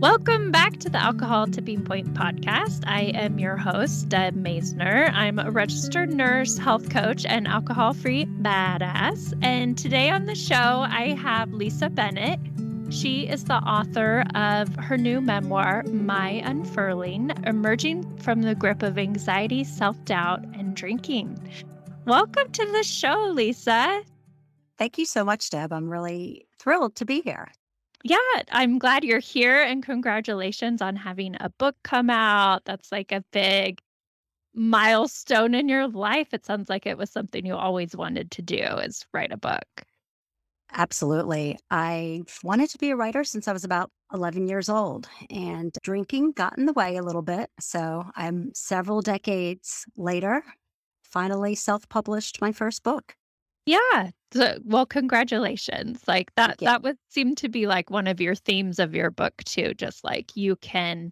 Welcome back to the Alcohol Tipping Point podcast. I am your host, Deb Masner. I'm a registered nurse, health coach, and alcohol free badass. And today on the show, I have Lisa Bennett. She is the author of her new memoir, My Unfurling Emerging from the Grip of Anxiety, Self Doubt, and Drinking. Welcome to the show, Lisa. Thank you so much, Deb. I'm really thrilled to be here. Yeah, I'm glad you're here and congratulations on having a book come out. That's like a big milestone in your life. It sounds like it was something you always wanted to do is write a book. Absolutely. I've wanted to be a writer since I was about 11 years old, and drinking got in the way a little bit. So I'm several decades later, finally self published my first book. Yeah. So, well, congratulations. Like that that would seem to be like one of your themes of your book too, just like you can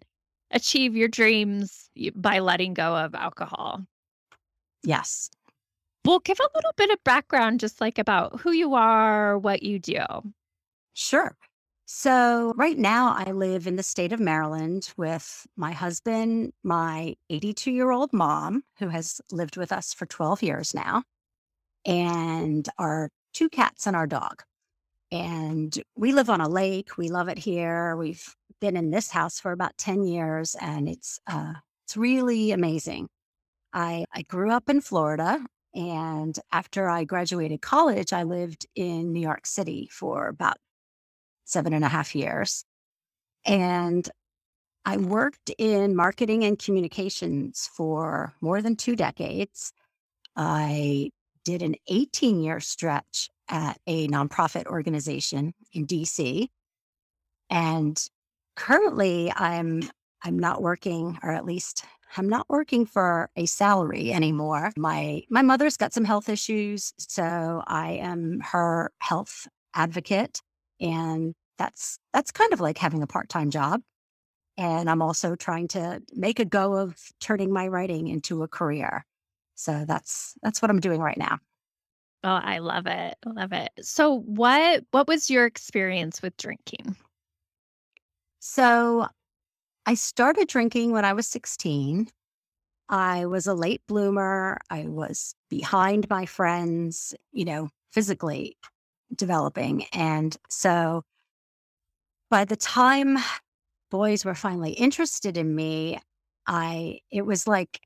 achieve your dreams by letting go of alcohol. Yes. Well, give a little bit of background just like about who you are, what you do. Sure. So, right now, I live in the state of Maryland with my husband, my 82 year old mom, who has lived with us for 12 years now, and our two cats and our dog. And we live on a lake. We love it here. We've been in this house for about 10 years and it's uh it's really amazing. I I grew up in Florida and after I graduated college, I lived in New York City for about seven and a half years. And I worked in marketing and communications for more than two decades. I did an 18 year stretch at a nonprofit organization in DC. And currently I'm I'm not working or at least I'm not working for a salary anymore. My my mother's got some health issues, so I am her health advocate and that's that's kind of like having a part-time job. And I'm also trying to make a go of turning my writing into a career. So that's that's what I'm doing right now. Oh, I love it. I love it. So what what was your experience with drinking? So I started drinking when I was 16. I was a late bloomer. I was behind my friends, you know, physically developing. And so by the time boys were finally interested in me, I it was like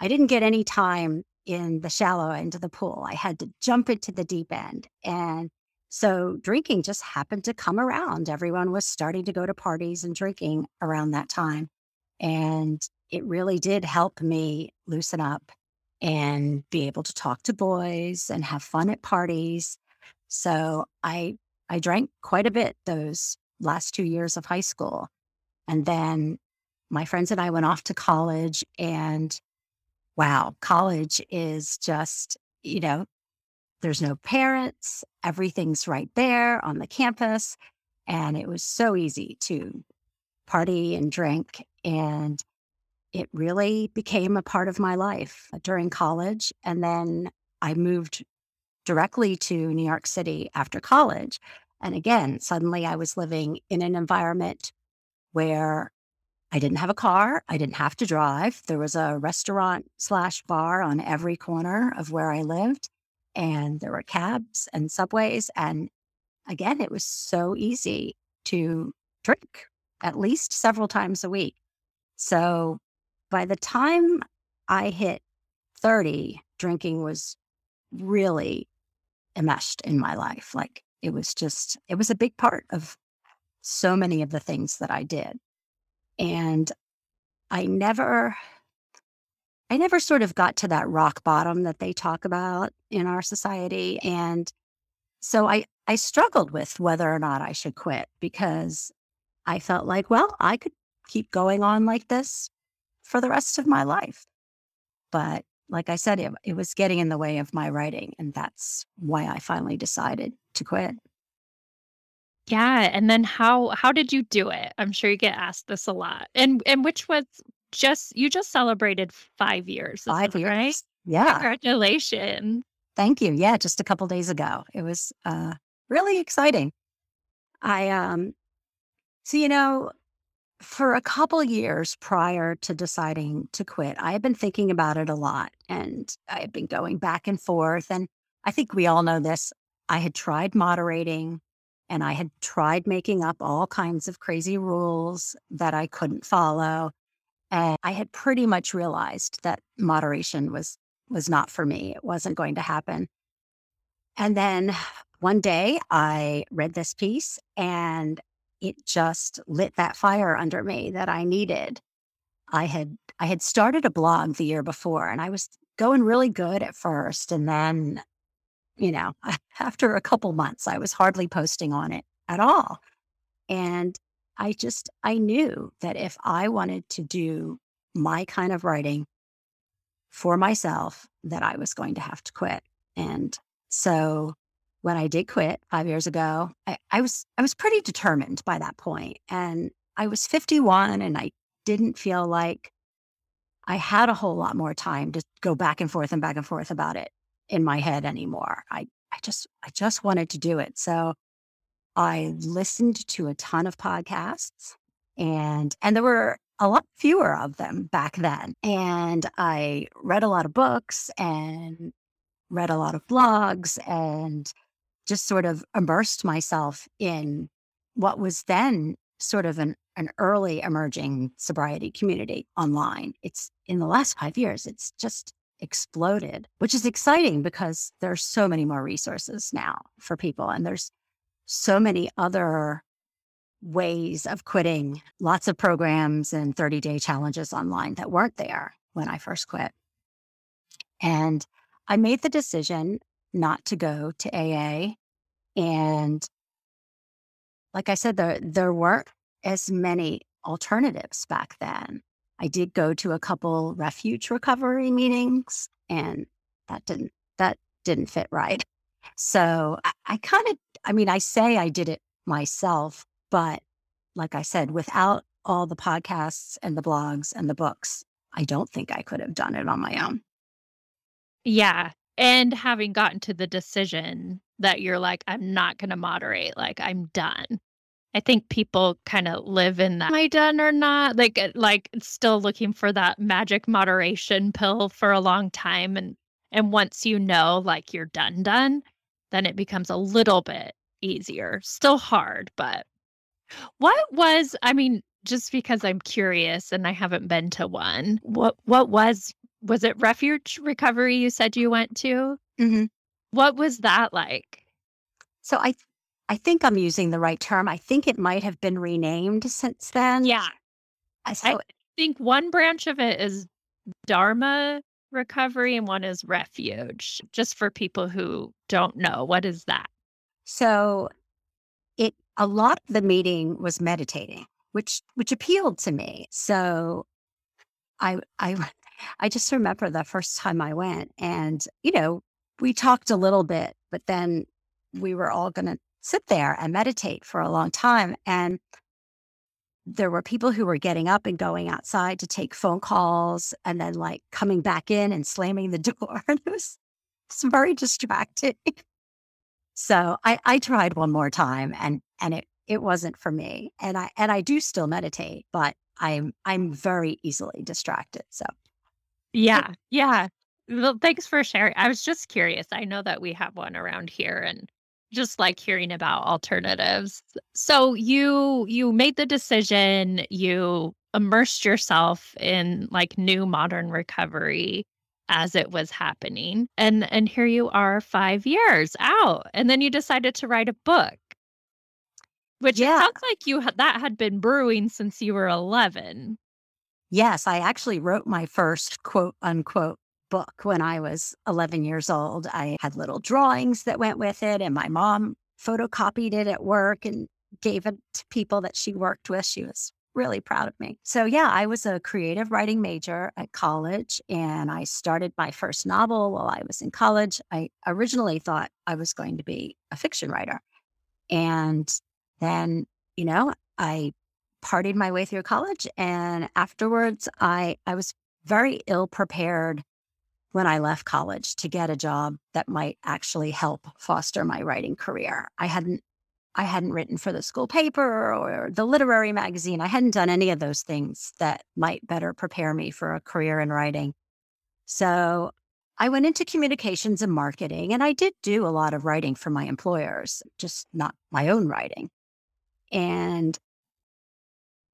I didn't get any time in the shallow end of the pool. I had to jump into the deep end. And so drinking just happened to come around. Everyone was starting to go to parties and drinking around that time. And it really did help me loosen up and be able to talk to boys and have fun at parties. So I I drank quite a bit those last 2 years of high school. And then my friends and I went off to college and wow, college is just, you know, there's no parents, everything's right there on the campus. And it was so easy to party and drink. And it really became a part of my life uh, during college. And then I moved directly to New York City after college. And again, suddenly I was living in an environment where I didn't have a car. I didn't have to drive. There was a restaurant slash bar on every corner of where I lived. And there were cabs and subways. And again, it was so easy to drink at least several times a week. So by the time I hit 30, drinking was really enmeshed in my life. Like it was just, it was a big part of so many of the things that I did. And I never, I never sort of got to that rock bottom that they talk about in our society. And so I, I struggled with whether or not I should quit because I felt like, well, I could keep going on like this for the rest of my life. But like I said, it, it was getting in the way of my writing. And that's why I finally decided to quit. Yeah, and then how how did you do it? I'm sure you get asked this a lot. And and which was just you just celebrated 5 years, 5 years, right? Yeah. Congratulations. Thank you. Yeah, just a couple days ago. It was uh really exciting. I um so you know, for a couple years prior to deciding to quit, I had been thinking about it a lot and I had been going back and forth. And I think we all know this. I had tried moderating and I had tried making up all kinds of crazy rules that I couldn't follow. And I had pretty much realized that moderation was was not for me. It wasn't going to happen. And then one day I read this piece and it just lit that fire under me that I needed. I had I had started a blog the year before and I was going really good at first and then you know, after a couple months I was hardly posting on it at all. And I just I knew that if I wanted to do my kind of writing for myself that I was going to have to quit. And so when I did quit five years ago, I, I was I was pretty determined by that point. And I was 51 and I didn't feel like I had a whole lot more time to go back and forth and back and forth about it in my head anymore. I, I just I just wanted to do it. So I listened to a ton of podcasts and and there were a lot fewer of them back then. And I read a lot of books and read a lot of blogs and just sort of immersed myself in what was then sort of an, an early emerging sobriety community online. It's in the last five years, it's just exploded, which is exciting because there's so many more resources now for people and there's so many other ways of quitting, lots of programs and 30 day challenges online that weren't there when I first quit. And I made the decision not to go to AA and like I said, there, there weren't as many alternatives back then. I did go to a couple refuge recovery meetings and that didn't that didn't fit right. So I, I kind of I mean I say I did it myself, but like I said, without all the podcasts and the blogs and the books, I don't think I could have done it on my own. Yeah. And having gotten to the decision that you're like, I'm not going to moderate, like, I'm done. I think people kind of live in that. Am I done or not? Like, uh, like still looking for that magic moderation pill for a long time. And, and once you know, like, you're done, done, then it becomes a little bit easier. Still hard, but what was, I mean, just because I'm curious and I haven't been to one, what, what was was it refuge recovery you said you went to? hmm What was that like? So I, I think I'm using the right term. I think it might have been renamed since then. Yeah. Uh, I think one branch of it is Dharma recovery and one is refuge. Just for people who don't know, what is that? So it a lot of the meeting was meditating, which which appealed to me. So I I I just remember the first time I went and you know, we talked a little bit, but then we were all going to sit there and meditate for a long time and there were people who were getting up and going outside to take phone calls and then like coming back in and slamming the door. And it was, it was very distracting. So I, I tried one more time and and it it wasn't for me. And I and I do still meditate, but I'm I'm very easily distracted. So Yeah. Yeah. Well, thanks for sharing. I was just curious. I know that we have one around here and just like hearing about alternatives. So you you made the decision, you immersed yourself in like new modern recovery as it was happening. And and here you are 5 years out. And then you decided to write a book, which it yeah, sounds like you had that had been brewing since you were 11. yes, I actually wrote my first quote unquote book when I was 11 years old. I had little drawings that went with it, and my mom photocopied it at work and gave it to people that she worked with. She was really proud of me. So, yeah, I was a creative writing major at college, and I started my first novel while I was in college. I originally thought I was going to be a fiction writer. And then, you know, I partied my way through college. And afterwards, I, I was very ill prepared when I left college to get a job that might actually help foster my writing career. I hadn't I hadn't written for the school paper or the literary magazine. I hadn't done any of those things that might better prepare me for a career in writing. So I went into communications and marketing, and I did do a lot of writing for my employers, just not my own writing. And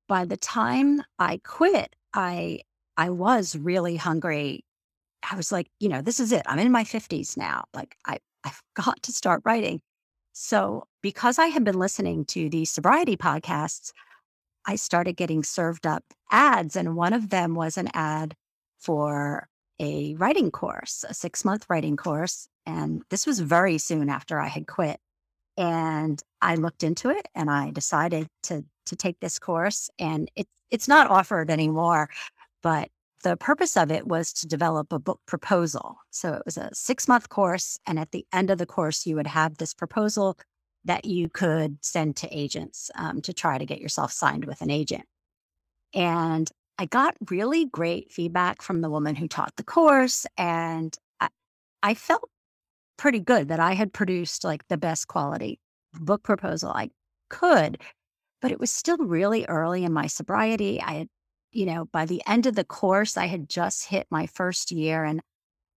by the time I quit, I I was really hungry. I was like, you know, this is it. I'm in my 50s now. Like I I've got to start writing. So, because I had been listening to the sobriety podcasts, I started getting served up ads. And one of them was an ad for a writing course, a six month writing course. And this was very soon after I had quit. And I looked into it and I decided to to take this course. And it, it's not offered anymore, but the purpose of it was to develop a book proposal. So it was a six month course. And at the end of the course, you would have this proposal that you could send to agents um, to try to get yourself signed with an agent. And I got really great feedback from the woman who taught the course. And I, I felt pretty good that I had produced like the best quality book proposal I could. But it was still really early in my sobriety. I had you know, by the end of the course, I had just hit my first year and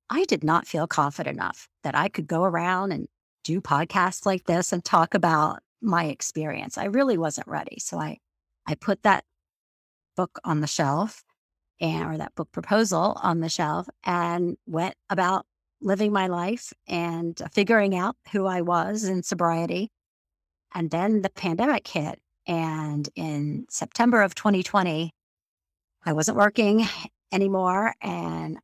I did not feel confident enough that I could go around and do podcasts like this and talk about my experience. I really wasn't ready. So I I put that book on the shelf and or that book proposal on the shelf and went about living my life and figuring out who I was in sobriety. And then the pandemic hit. And in September of 2020, I wasn't working anymore. And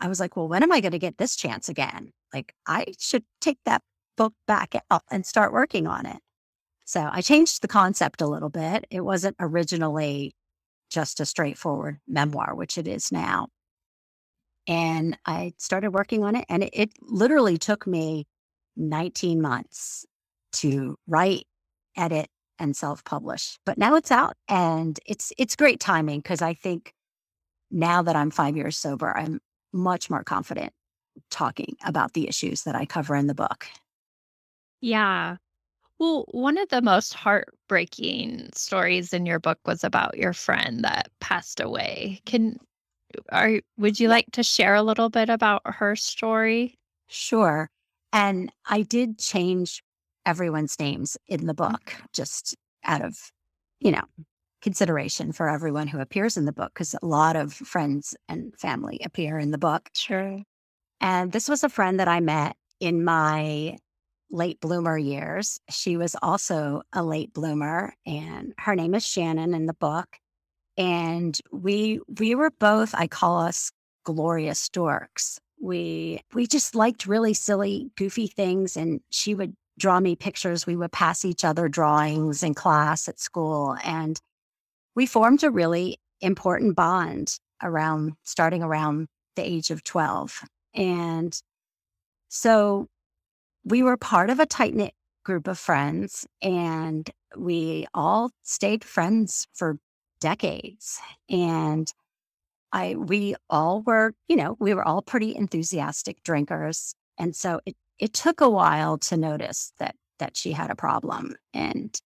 I was like, well, when am I going to get this chance again? Like, I should take that book back up and start working on it. So I changed the concept a little bit. It wasn't originally just a straightforward memoir, which it is now. And I started working on it, and it, it literally took me 19 months to write, edit, and self-publish. But now it's out and it's it's great timing because I think now that I'm 5 years sober, I'm much more confident talking about the issues that I cover in the book. Yeah. Well, one of the most heartbreaking stories in your book was about your friend that passed away. Can are would you like to share a little bit about her story? Sure. And I did change everyone's names in the book, mm-hmm. just out of, you know, consideration for everyone who appears in the book, because a lot of friends and family appear in the book. Sure. And this was a friend that I met in my late bloomer years. She was also a late bloomer, and her name is Shannon in the book. And we we were both, I call us glorious dorks. We we just liked really silly, goofy things, and she would draw me pictures. We would pass each other drawings in class at school. And we formed a really important bond around starting around the age of 12. And so we were part of a tight knit group of friends and we all stayed friends for decades. And I, we all were, you know, we were all pretty enthusiastic drinkers. And so it it took a while to notice that that she had a problem and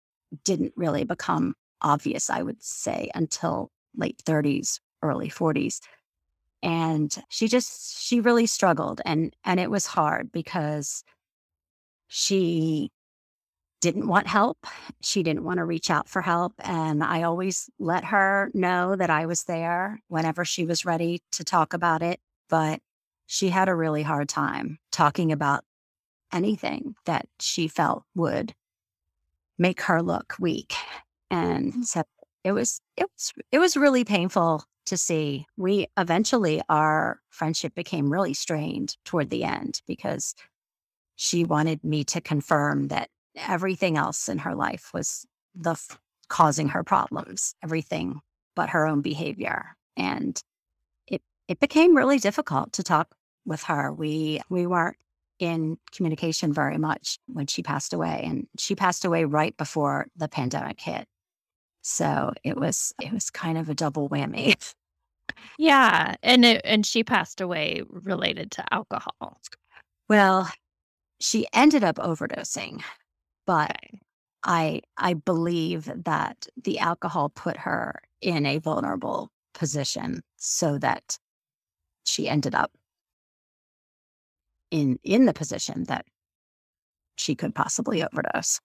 didn't really become obvious, I would say, until late 30s, early 40s. And she just she really struggled and and it was hard because she didn't want help. She didn't want to reach out for help. And I always let her know that I was there whenever she was ready to talk about it. But she had a really hard time talking about anything that she felt would make her look weak. And mm. so it was it was it was really painful to see. We eventually our friendship became really strained toward the end because she wanted me to confirm that everything else in her life was the f- causing her problems, everything but her own behavior. And it it became really difficult to talk with her. We we weren't in communication very much when she passed away. And she passed away right before the pandemic hit. So it was it was kind of a double whammy. Yeah, and it, and she passed away related to alcohol. Well, she ended up overdosing, but okay. I I believe that the alcohol put her in a vulnerable position so that she ended up in in the position that she could possibly overdose.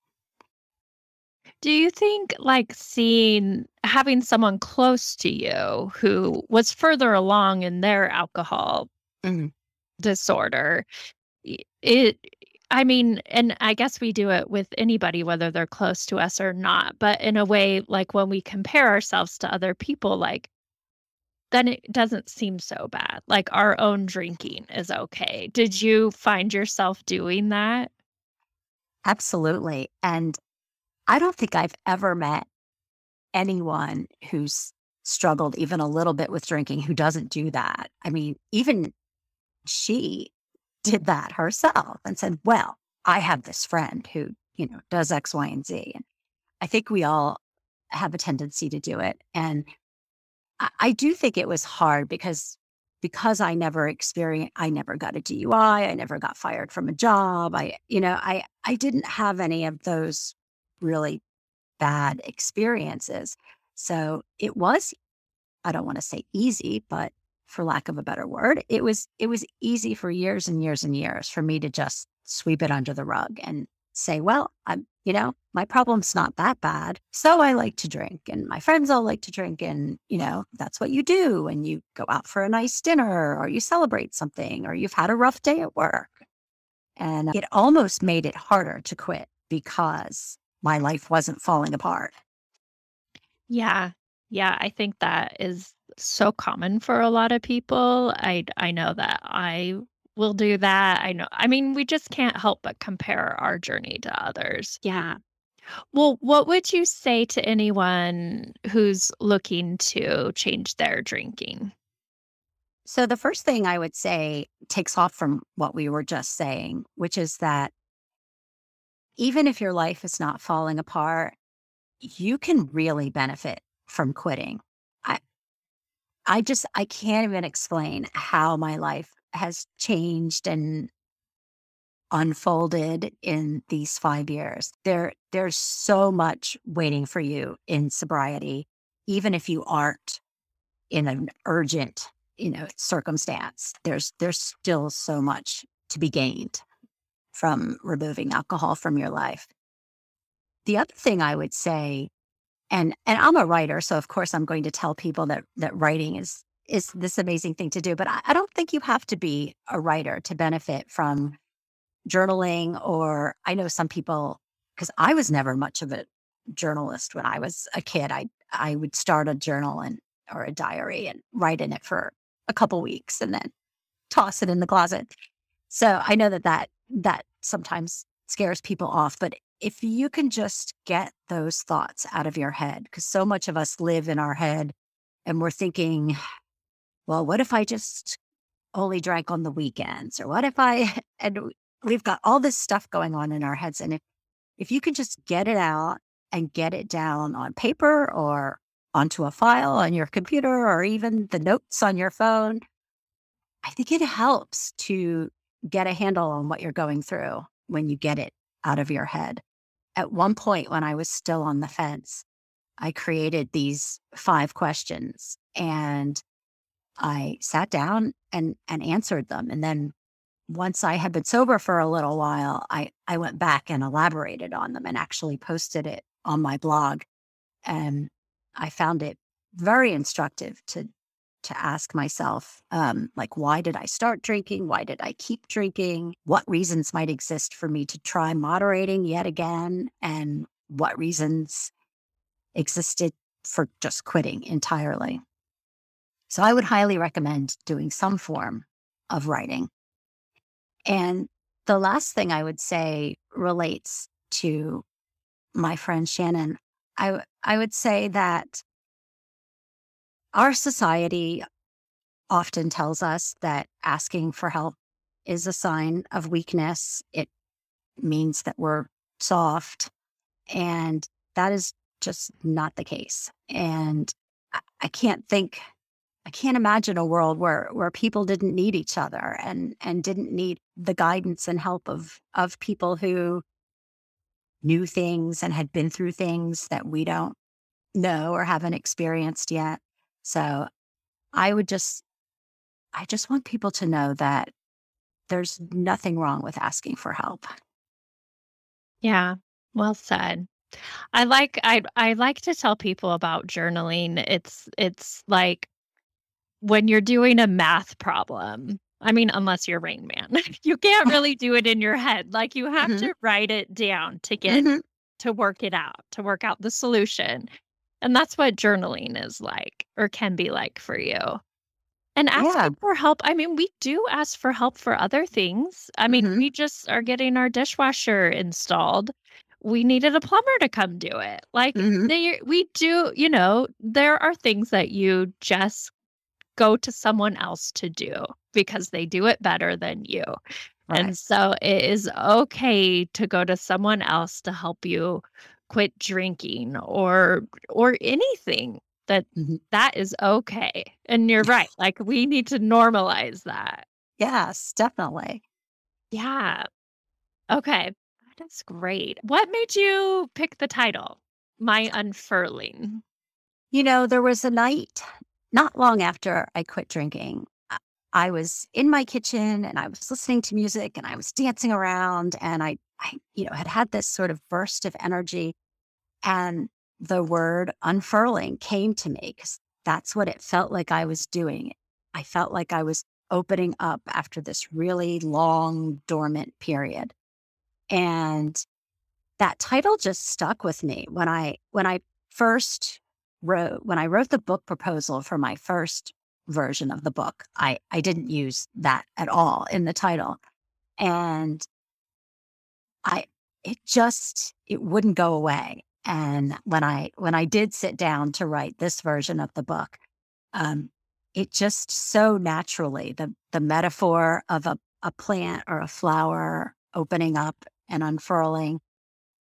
Do you think like seeing having someone close to you who was further along in their alcohol Mhm. disorder, it I mean, and I guess we do it with anybody whether they're close to us or not, but in a way like when we compare ourselves to other people like then it doesn't seem so bad. Like our own drinking is okay. Did you find yourself doing that? Absolutely. And I don't think I've ever met anyone who's struggled even a little bit with drinking who doesn't do that. I mean, even she did that herself and said, Well, I have this friend who, you know, does X, Y, and Z. And I think we all have a tendency to do it. And I, I do think it was hard because because I never experienced I never got a DUI, I never got fired from a job. I, you know, I I didn't have any of those really bad experiences. So it was I don't want to say easy, but for lack of a better word, it was it was easy for years and years and years for me to just sweep it under the rug and say, well, I'm, you know, my problem's not that bad. So I like to drink and my friends all like to drink and, you know, that's what you do and you go out for a nice dinner or you celebrate something or you've had a rough day at work. And it almost made it harder to quit because my life wasn't falling apart. Yeah. Yeah, I think that is so common for a lot of people. I I know that I will do that. I know I mean, we just can't help but compare our journey to others. Yeah. Well, what would you say to anyone who's looking to change their drinking? So the first thing I would say takes off from what we were just saying, which is that even if your life is not falling apart, you can really benefit from quitting. I I just I can't even explain how my life has changed and unfolded in these 5 years. There there's so much waiting for you in sobriety, even if you aren't in an urgent, you know, circumstance. There's there's still so much to be gained from removing alcohol from your life. The other thing I would say, and and I'm a writer, so of course I'm going to tell people that that writing is is this amazing thing to do, but I, I don't think you have to be a writer to benefit from journaling or I know some people because I was never much of a journalist when I was a kid. I I would start a journal and or a diary and write in it for a couple weeks and then toss it in the closet. So I know that that that sometimes scares people off, but if you can just get those thoughts out of your head, because so much of us live in our head and we're thinking, well, what if I just only drank on the weekends? Or what if I, and we've got all this stuff going on in our heads. And if, if you can just get it out and get it down on paper or onto a file on your computer or even the notes on your phone, I think it helps to get a handle on what you're going through when you get it out of your head. At one point, when I was still on the fence, I created these five questions and I sat down and, and answered them. And then once I had been sober for a little while, I, I went back and elaborated on them and actually posted it on my blog. And I found it very instructive to to ask myself, um, like, why did I start drinking? Why did I keep drinking? What reasons might exist for me to try moderating yet again? And what reasons existed for just quitting entirely? So I would highly recommend doing some form of writing. And the last thing I would say relates to my friend Shannon. I, I would say that our society often tells us that asking for help is a sign of weakness. It means that we're soft. And that is just not the case. And I, can't think, I can't imagine a world where where people didn't need each other and and didn't need the guidance and help of of people who knew things and had been through things that we don't know or haven't experienced yet. So I would just, I just want people to know that there's nothing wrong with asking for help. Yeah, well said. I like I I like to tell people about journaling. It's it's like when you're doing a math problem. I mean, unless you're Rain Man, you can't really do it in your head. Like you have Mhm. to write it down to get Mhm. to work it out, to work out the solution. And that's what journaling is like or can be like for you. And Yeah. asking for help, I mean, we do ask for help for other things. I mean, Mhm. we just are getting our dishwasher installed. We needed a plumber to come do it. Like Mhm. they we do, you know, there are things that you just go to someone else to do because they do it better than you. Right. And so it is okay to go to someone else to help you quit drinking or or anything that Mhm. that is okay. And you're right. Like we need to normalize that. Yes, definitely. Yeah. Okay. That is great. What made you pick the title? My unfurling. You know, there was a night not long after I quit drinking. I was in my kitchen and I was listening to music and I was dancing around and I, I, you know, had had this sort of burst of energy and the word unfurling came to me because that's what it felt like I was doing. I felt like I was opening up after this really long dormant period. And that title just stuck with me when I when I first wrote when I wrote the book proposal for my first version of the book. I I didn't use that at all in the title. And I it just it wouldn't go away. And when I when I did sit down to write this version of the book, um, it just so naturally the the metaphor of a, a plant or a flower opening up and unfurling,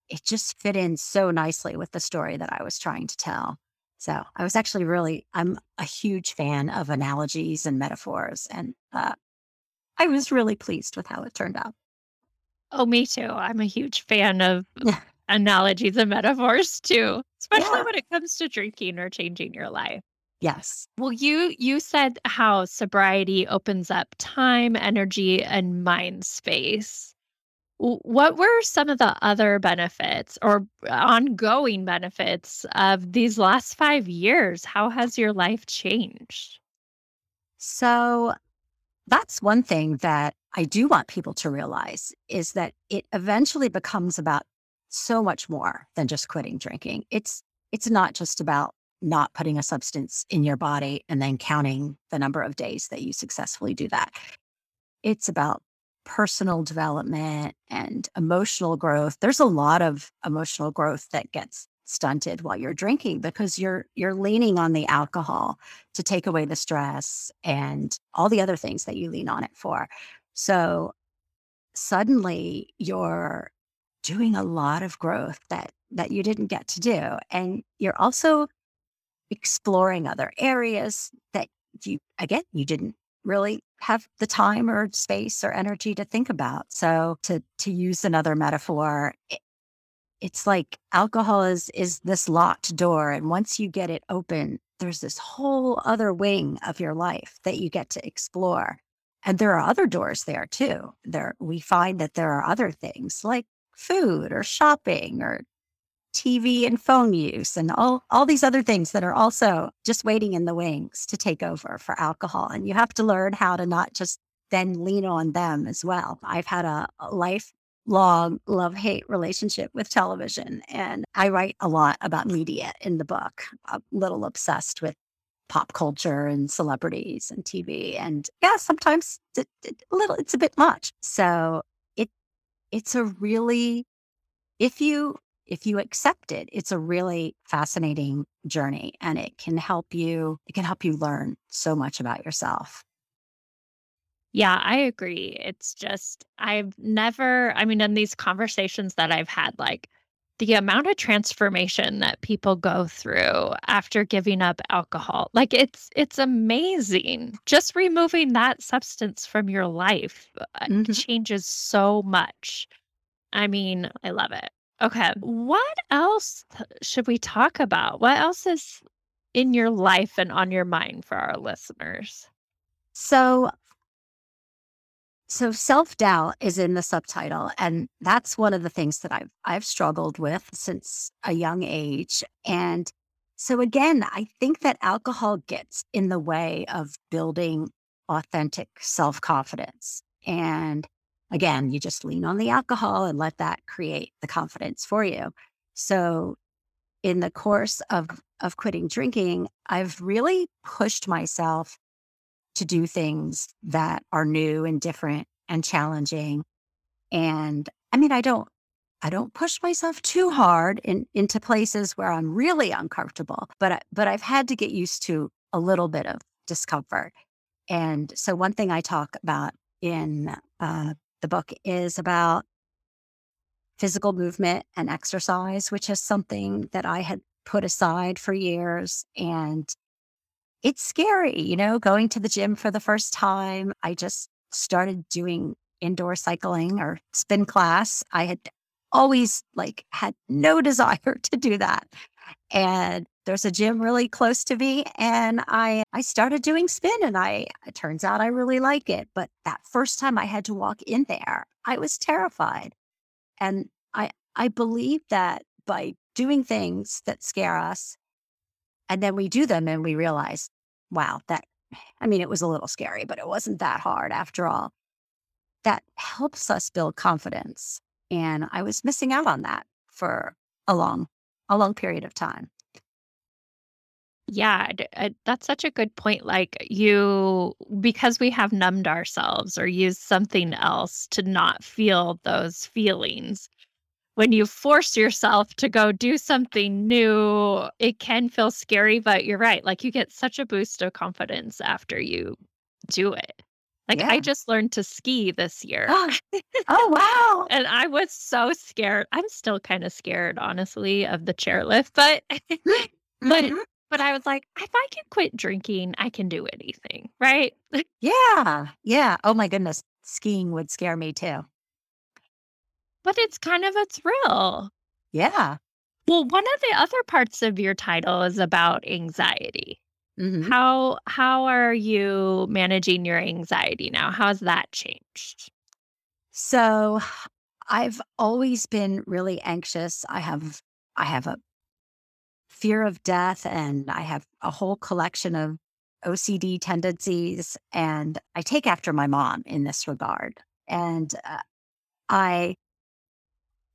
it just fit in so nicely with the story that I was trying to tell. So I was actually really I'm a huge fan of analogies and metaphors, and uh, I was really pleased with how it turned out. Oh, me too. I'm a huge fan of analogies and metaphors too, especially Yeah. when it comes to drinking or changing your life. Yes. Well, you you said how sobriety opens up time, energy, and mind space. What were some of the other benefits or uh, ongoing benefits of these last five years? How has your life changed? So that's one thing that I do want people to realize is that it eventually becomes about so much more than just quitting drinking. It's it's not just about not putting a substance in your body and then counting the number of days that you successfully do that. It's about personal development and emotional growth. There's a lot of emotional growth that gets stunted while you're drinking because you're you're leaning on the alcohol to take away the stress and all the other things that you lean on it for. So suddenly you're doing a lot of growth that that you didn't get to do and you're also exploring other areas that you again you didn't really have the time or space or energy to think about so to to use another metaphor it, it's like alcohol is is this locked door and once you get it open there's this whole other wing of your life that you get to explore and there are other doors there too. There we find that there are other things like food or shopping or TV and phone use and all all these other things that are also just waiting in the wings to take over for alcohol. And you have to learn how to not just then lean on them as well. I've had a, lifelong love hate relationship with television, and I write a lot about media in the book. I'm a little obsessed with pop culture and celebrities and TV. And yeah, sometimes a little it's a bit much. So it it's a really if you if you accept it it's a really fascinating journey and it can help you it can help you learn so much about yourself Yeah, I agree. It's just, I've never, I mean, in these conversations that I've had, like the amount of transformation that people go through after giving up alcohol, like it's, it's amazing. Just removing that substance from your life uh, Mhm. changes so much. I mean, I love it. Okay. What else should we talk about? What else is in your life and on your mind for our listeners? So, so self-doubt is in the subtitle and that's one of the things that I've I've struggled with since a young age and so again, I think that alcohol gets in the way of building authentic self-confidence. And again, you just lean on the alcohol and let that create the confidence for you. So in the course of of quitting drinking, I've really pushed myself to do things that are new and different and challenging. And I mean, I don't I don't push myself too hard in, into places where I'm really uncomfortable, but I, but I've had to get used to a little bit of discomfort. And so one thing I talk about in uh, the book is about physical movement and exercise, which is something that I had put aside for years. And it's scary, you know, going to the gym for the first time. I just started doing indoor cycling or spin class. I had always like had no desire to do that. And there's a gym really close to me and I I started doing spin and I it turns out I really like it. But that first time I had to walk in there, I was terrified. And I I believe that by doing things that scare us and then we do them and we realize, wow, that I mean it was a little scary, but it wasn't that hard after all. That helps us build confidence. And I was missing out on that for a long a long period of time. Yeah, d- uh, that's such a good point. Like you, because we have numbed ourselves or used something else to not feel those feelings. When you force yourself to go do something new, it can feel scary, but you're right. Like you get such a boost of confidence after you do it. Like I just learned to ski this year. Oh, oh wow. And I was so scared. I'm still kind of scared, honestly, of the chairlift, but but Mhm. But I was like, if I can quit drinking, I can do anything, right? Yeah. Yeah. Oh my goodness. Skiing would scare me too. But it's kind of a thrill. Yeah. Well, one of the other parts of your title is about anxiety. hmm How how are you managing your anxiety now? How has that changed? So I've always been really anxious. I have I have a fear of death and I have a whole collection of OCD tendencies and I take after my mom in this regard. And uh, I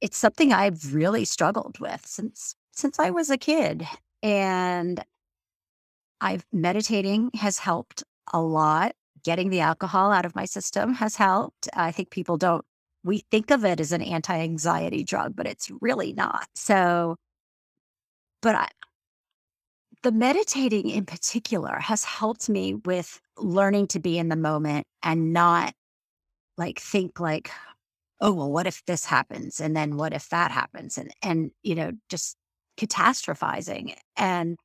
it's something I've really struggled with since since I was a kid. And I've meditating has helped a lot. Getting the alcohol out of my system has helped. I think people don't we think of it as an anti-anxiety drug, but it's really not. So, but I, the meditating in particular has helped me with learning to be in the moment and not like think like, oh, well, what if this happens? And then what if that happens? And and you know, just catastrophizing. And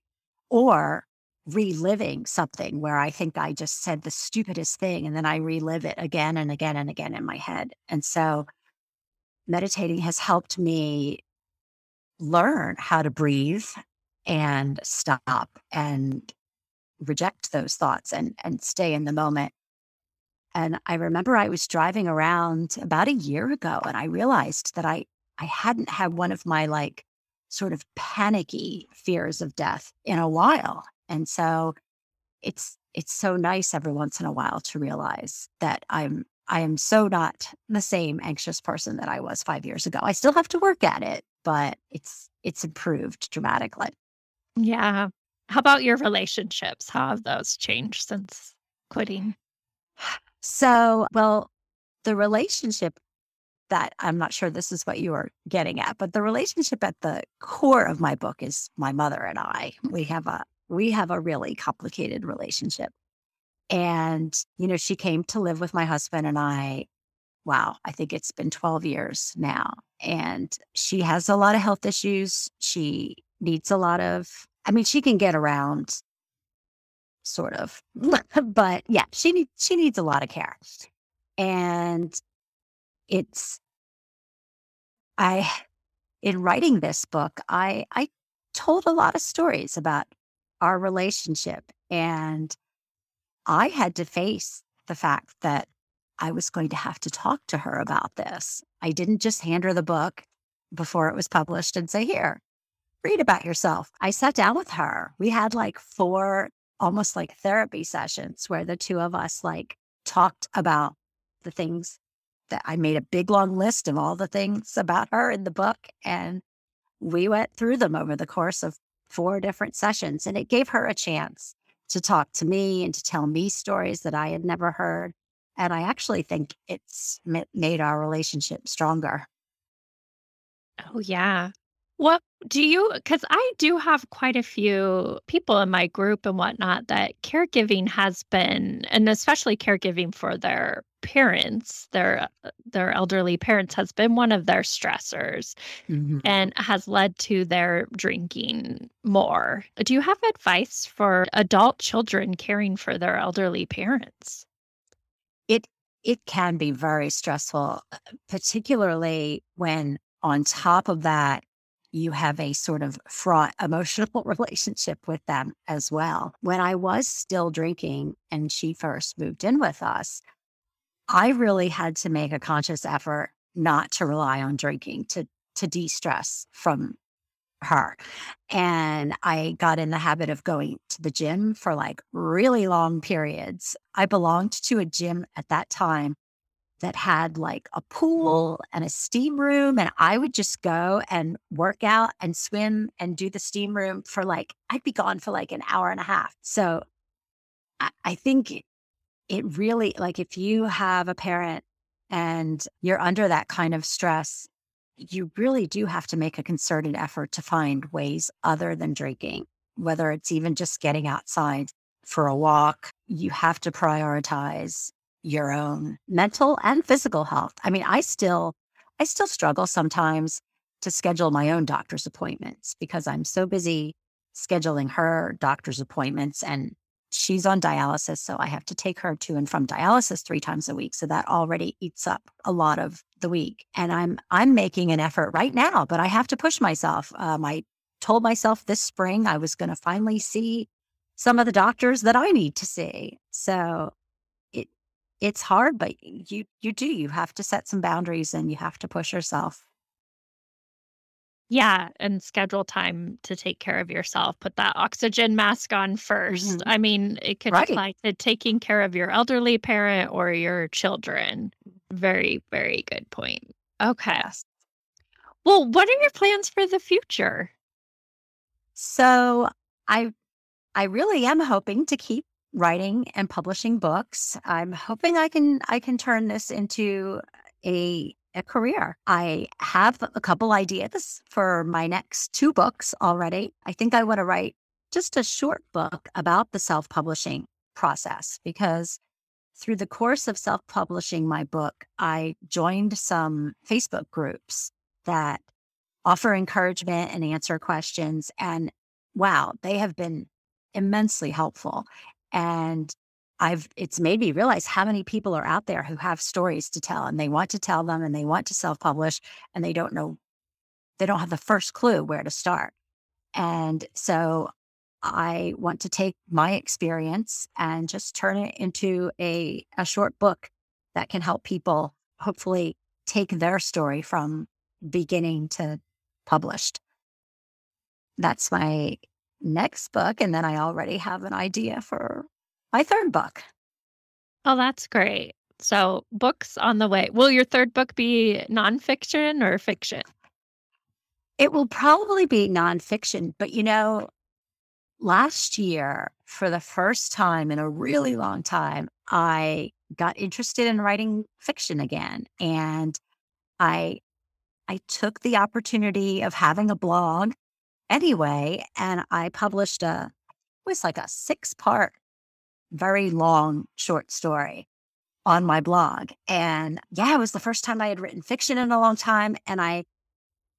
or reliving something where I think I just said the stupidest thing and then I relive it again and again and again in my head. And so meditating has helped me learn how to breathe and stop and reject those thoughts and and stay in the moment. And I remember I was driving around about a year ago and I realized that I I hadn't had one of my like sort of panicky fears of death in a while. And so it's it's so nice every once in a while to realize that I'm I am so not the same anxious person that I was 5 years ago. I still have to work at it, but it's it's improved dramatically. Yeah. How about your relationships? How have those changed since quitting? So, well, the relationship that I'm not sure this is what you are getting at, but the relationship at the core of my book is my mother and I. We have a we have a really complicated relationship. And, you know, she came to live with my husband and I, wow, I think it's been 12 years now. And she has a lot of health issues. She needs a lot of, I mean, she can get around sort of, but yeah, she needs she needs a lot of care. And it's I in writing this book, I, I told a lot of stories about our relationship. And I had to face the fact that I was going to have to talk to her about this. I didn't just hand her the book before it was published and say, Here, read about yourself. I sat down with her. We had like four almost like therapy sessions where the two of us like talked about the things that I made a big long list of all the things about her in the book. And we went through them over the course of four different sessions. And it gave her a chance to talk to me and to tell me stories that I had never heard. And I actually think it's made our relationship stronger. Oh, yeah. What do you, because I do have quite a few people in my group and whatnot that caregiving has been, and especially caregiving for their parents, their uh, their elderly parents has been one of their stressors hmm and has led to their drinking more. Do you have advice for adult children caring for their elderly parents? It can be very stressful, uh, particularly when on top of that you have a sort of fraught emotional relationship with them as well. When I was still drinking and she first moved in with us, I really had to make a conscious effort not to rely on drinking to to de-stress from her. And I got in the habit of going to the gym for like really long periods. I belonged to a gym at that time that had like a pool and a steam room. And I would just go and work out and swim and do the steam room for like, I'd be gone for like an hour and a half. So I, I think it really, like, if you have a parent and you're under that kind of stress, you really do have to make a concerted effort to find ways other than drinking, whether it's even just getting outside for a walk. You have to prioritize your own mental and physical health. I mean, I still I still struggle sometimes to schedule my own doctor's appointments because I'm so busy scheduling her doctor's appointments and she's on dialysis so I have to take her to and from dialysis 3 times a week so that already eats up a lot of the week and I'm I'm making an effort right now but I have to push myself. Um, I told myself this spring I was going to finally see some of the doctors that I need to see. So it it's hard, but you you do. You have to set some boundaries and you have to push yourself. Yeah, and schedule time to take care of yourself. Put that oxygen mask on first. Mhm. I mean, it could Right. apply to taking care of your elderly parent or your children. Very, very good point. Okay. Yes. Well, what are your plans for the future? So I I really am hoping to keep writing and publishing books. I'm hoping I can I can turn this into a a career. I have a couple ideas for my next two books already. I think I want to write just a short book about the self-publishing process because through the course of self-publishing my book, I joined some Facebook groups that offer encouragement and answer questions and wow, they have been immensely helpful. And I've it's made me realize how many people are out there who have stories to tell and they want to tell them and they want to self-publish and they don't know they don't have the first clue where to start. And so I want to take my experience and just turn it into a a short book that can help people hopefully take their story from beginning to published. That's my next book, and then I already have an idea for my third book. Oh, that's great. So, books on the way. Will your third book be nonfiction or fiction? It will probably be nonfiction, but you know, last year, for the first time in a really long time, I got interested in writing fiction again. And I I took the opportunity of having a blog anyway, and I published a it was like a six part, very long short story on my blog. And yeah, it was the first time I had written fiction in a long time. And I,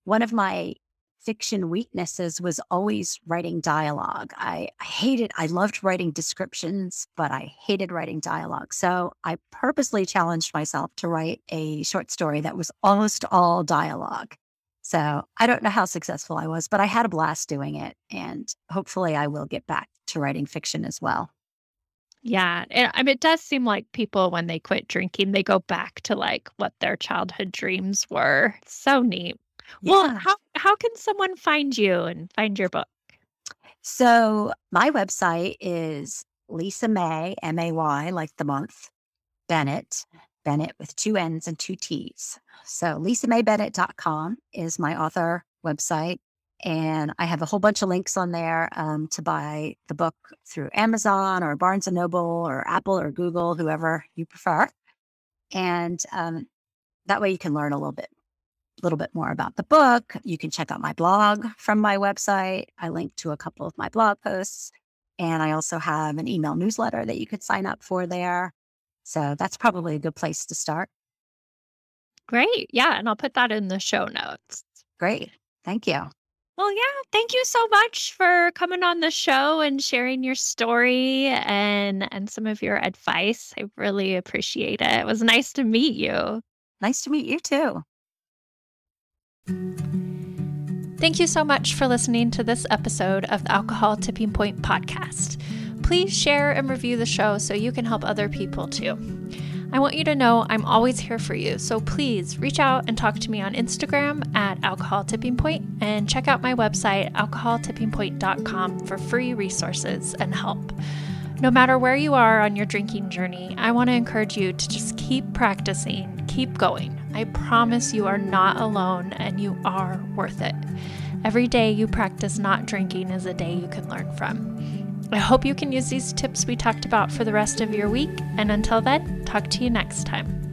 one of my fiction weaknesses was always writing dialogue. I, hated, I loved writing descriptions, but I hated writing dialogue. So I purposely challenged myself to write a short story that was almost all dialogue. So I don't know how successful I was, but I had a blast doing it. And hopefully I will get back to writing fiction as well. Yeah. And, I mean, it does seem like people, when they quit drinking, they go back to like what their childhood dreams were. so neat. Yeah. Well, how, how can someone find you and find your book? So my website is Lisa May, M A Y, like the month, Bennett, Bennett with two N's and two T's. So lisamaybennett.com is my author website. And I have a whole bunch of links on there um, to buy the book through Amazon or Barnes and Noble or Apple or Google, whoever you prefer. And um, that way you can learn a little bit little bit more about the book. You can check out my blog from my website. I link to a couple of my blog posts. And I also have an email newsletter that you could sign up for there. So that's probably a good place to start. Great. Yeah. And I'll put that in the show notes. Great. Thank you. Well, yeah. Thank you so much for coming on the show and sharing your story and and some of your advice. I really appreciate it. It was nice to meet you. Nice to meet you too. Thank you so much for listening to this episode of the Alcohol Tipping Point podcast. Please share and review the show so you can help other people too. I want you to know I'm always here for you, so please reach out and talk to me on Instagram at Alcohol Tipping Point and check out my website, alcoholtippingpoint.com, for free resources and help. No matter where you are on your drinking journey, I want to encourage you to just keep practicing, keep going. I promise you are not alone and you are worth it. Every day you practice not drinking is a day you can learn from. I hope you can use these tips we talked about for the rest of your week, and until then, talk to you next time.